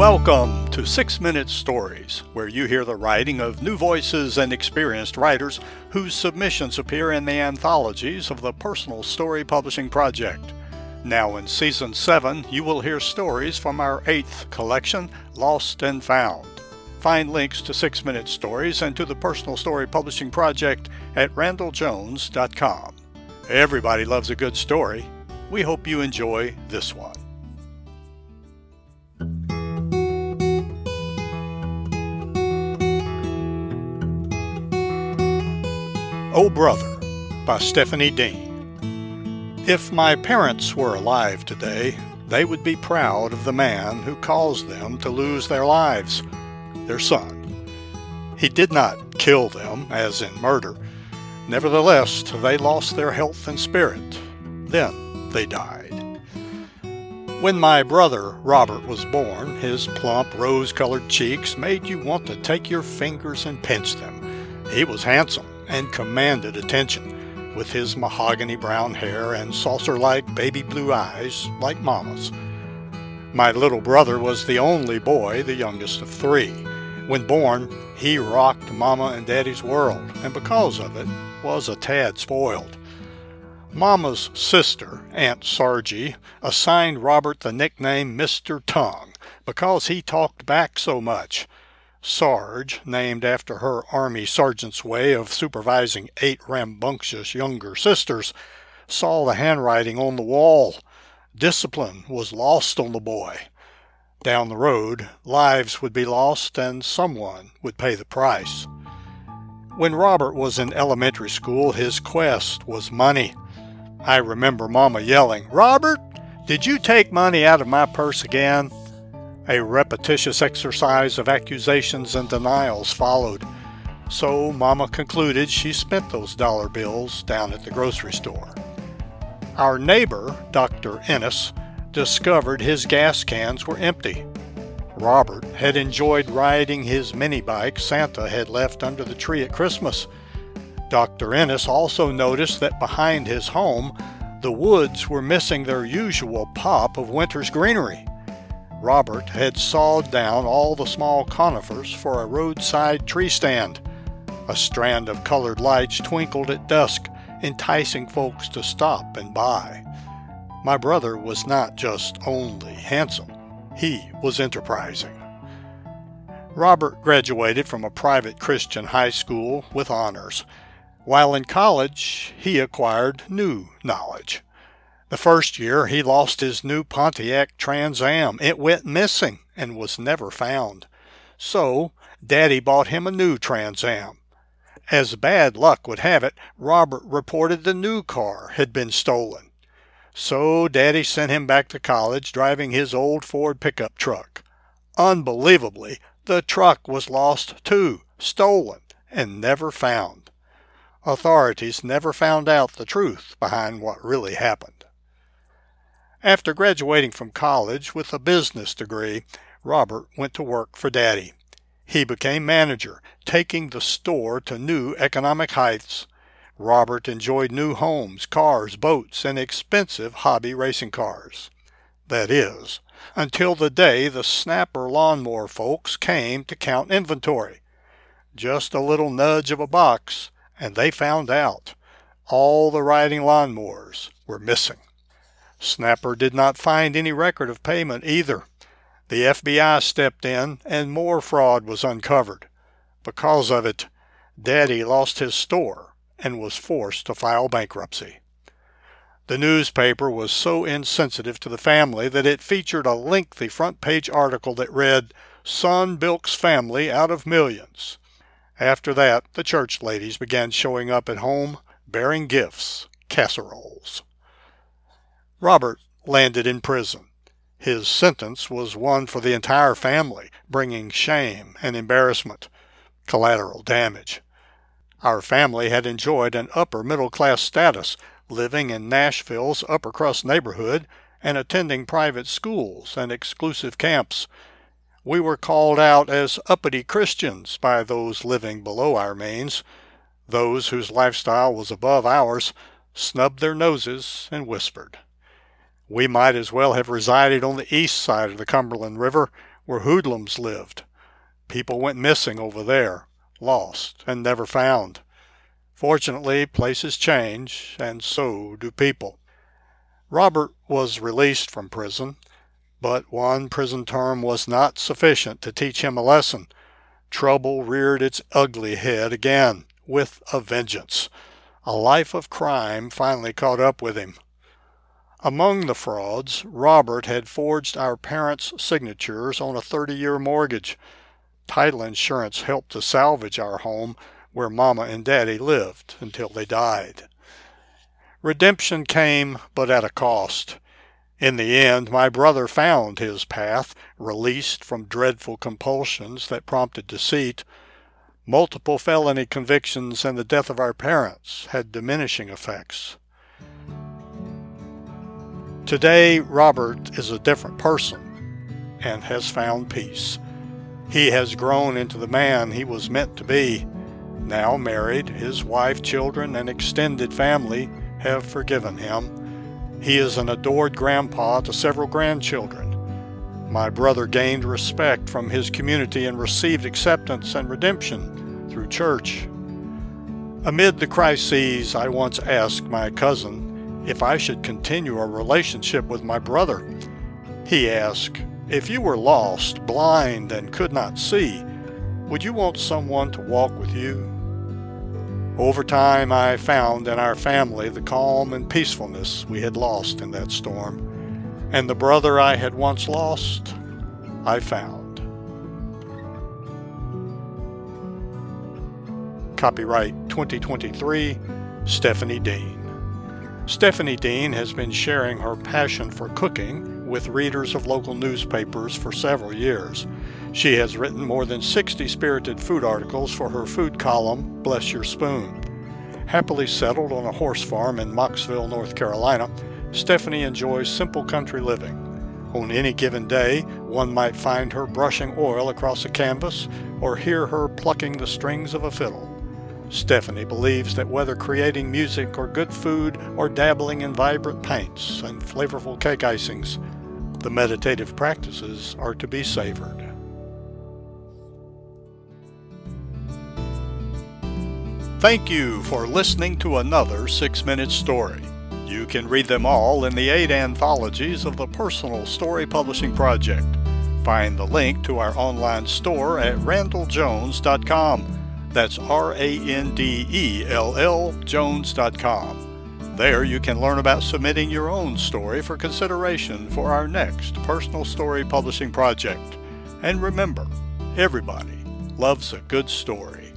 Welcome to Six Minute Stories, where you hear the writing of new voices and experienced writers whose submissions appear in the anthologies of the Personal Story Publishing Project. Now in Season 7, you will hear stories from our eighth collection, Lost and Found. Find links to Six Minute Stories and to the Personal Story Publishing Project at randelljones.com. Everybody loves a good story. We hope you enjoy this one. Oh Brother by Stephanie Dean. If my parents were alive today, they would be proud of the man who caused them to lose their lives, their son. He did not kill them, as in murder. Nevertheless, they lost their health and spirit. Then they died. When my brother Robert was born, his plump, rose colored cheeks made you want to take your fingers and pinch them. He was handsome and commanded attention, with his mahogany brown hair and saucer like baby blue eyes like Mama's. My little brother was the only boy, the youngest of three. When born, he rocked Mama and Daddy's world, and because of it, was a tad spoiled. Mama's sister, Aunt Sargie, assigned Robert the nickname Mr. Tongue because he talked back so much. Sarge, named after her army sergeant's way of supervising eight rambunctious younger sisters, saw the handwriting on the wall. Discipline was lost on the boy. Down the road, lives would be lost and someone would pay the price. When Robert was in elementary school, his quest was money. I remember Mama yelling, Robert, did you take money out of my purse again? A repetitious exercise of accusations and denials followed. So Mama concluded she spent those dollar bills down at the grocery store. Our neighbor, Dr. Ennis, discovered his gas cans were empty. Robert had enjoyed riding his mini bike Santa had left under the tree at Christmas. Dr. Ennis also noticed that behind his home, the woods were missing their usual pop of winter's greenery. Robert had sawed down all the small conifers for a roadside tree stand. A strand of colored lights twinkled at dusk, enticing folks to stop and buy. My brother was not just only handsome, he was enterprising. Robert graduated from a private Christian high school with honors. While in college, he acquired new knowledge. The first year, he lost his new Pontiac Trans Am. It went missing and was never found. So, Daddy bought him a new Trans Am. As bad luck would have it, Robert reported the new car had been stolen. So, Daddy sent him back to college driving his old Ford pickup truck. Unbelievably, the truck was lost too, stolen, and never found. Authorities never found out the truth behind what really happened. After graduating from college with a business degree, Robert went to work for Daddy. He became manager, taking the store to new economic heights. Robert enjoyed new homes, cars, boats, and expensive hobby racing cars. That is, until the day the Snapper lawnmower folks came to count inventory. Just a little nudge of a box, and they found out. All the riding lawnmowers were missing. Snapper did not find any record of payment either. The FBI stepped in and more fraud was uncovered. Because of it, Daddy lost his store and was forced to file bankruptcy. The newspaper was so insensitive to the family that it featured a lengthy front page article that read, Son bilks family out of millions. After that, the church ladies began showing up at home bearing gifts, casseroles. Robert landed in prison. His sentence was one for the entire family, bringing shame and embarrassment, collateral damage. Our family had enjoyed an upper middle class status, living in Nashville's upper crust neighborhood and attending private schools and exclusive camps. We were called out as uppity Christians by those living below our means. Those whose lifestyle was above ours snubbed their noses and whispered. We might as well have resided on the east side of the Cumberland River, where hoodlums lived. People went missing over there, lost and never found. Fortunately, places change, and so do people. Robert was released from prison, but one prison term was not sufficient to teach him a lesson. Trouble reared its ugly head again, with a vengeance. A life of crime finally caught up with him. Among the frauds, Robert had forged our parents' signatures on a 30 year mortgage. Title insurance helped to salvage our home where Mama and Daddy lived until they died. Redemption came, but at a cost. In the end, my brother found his path, released from dreadful compulsions that prompted deceit. Multiple felony convictions and the death of our parents had diminishing effects. Today, Robert is a different person and has found peace. He has grown into the man he was meant to be. Now married, his wife, children, and extended family have forgiven him. He is an adored grandpa to several grandchildren. My brother gained respect from his community and received acceptance and redemption through church. Amid the crises, I once asked my cousin if I should continue a relationship with my brother. He asked, If you were lost, blind, and could not see, would you want someone to walk with you? Over time, I found in our family the calm and peacefulness we had lost in that storm, and the brother I had once lost, I found. Copyright 2023, Stephanie Dean. Stephanie Dean has been sharing her passion for cooking with readers of local newspapers for several years. She has written more than 60 spirited food articles for her food column, Bless Your Spoon. Happily settled on a horse farm in Mocksville, North Carolina, Stephanie enjoys simple country living. On any given day, one might find her brushing oil across a canvas or hear her plucking the strings of a fiddle. Stephanie believes that whether creating music or good food or dabbling in vibrant paints and flavorful cake icings, the meditative practices are to be savored. Thank you for listening to another Six Minute Story. You can read them all in the eight anthologies of the Personal Story Publishing Project. Find the link to our online store at randelljones.com that's R A N D E L L Jones.com. There you can learn about submitting your own story for consideration for our next personal story publishing project. And remember, everybody loves a good story.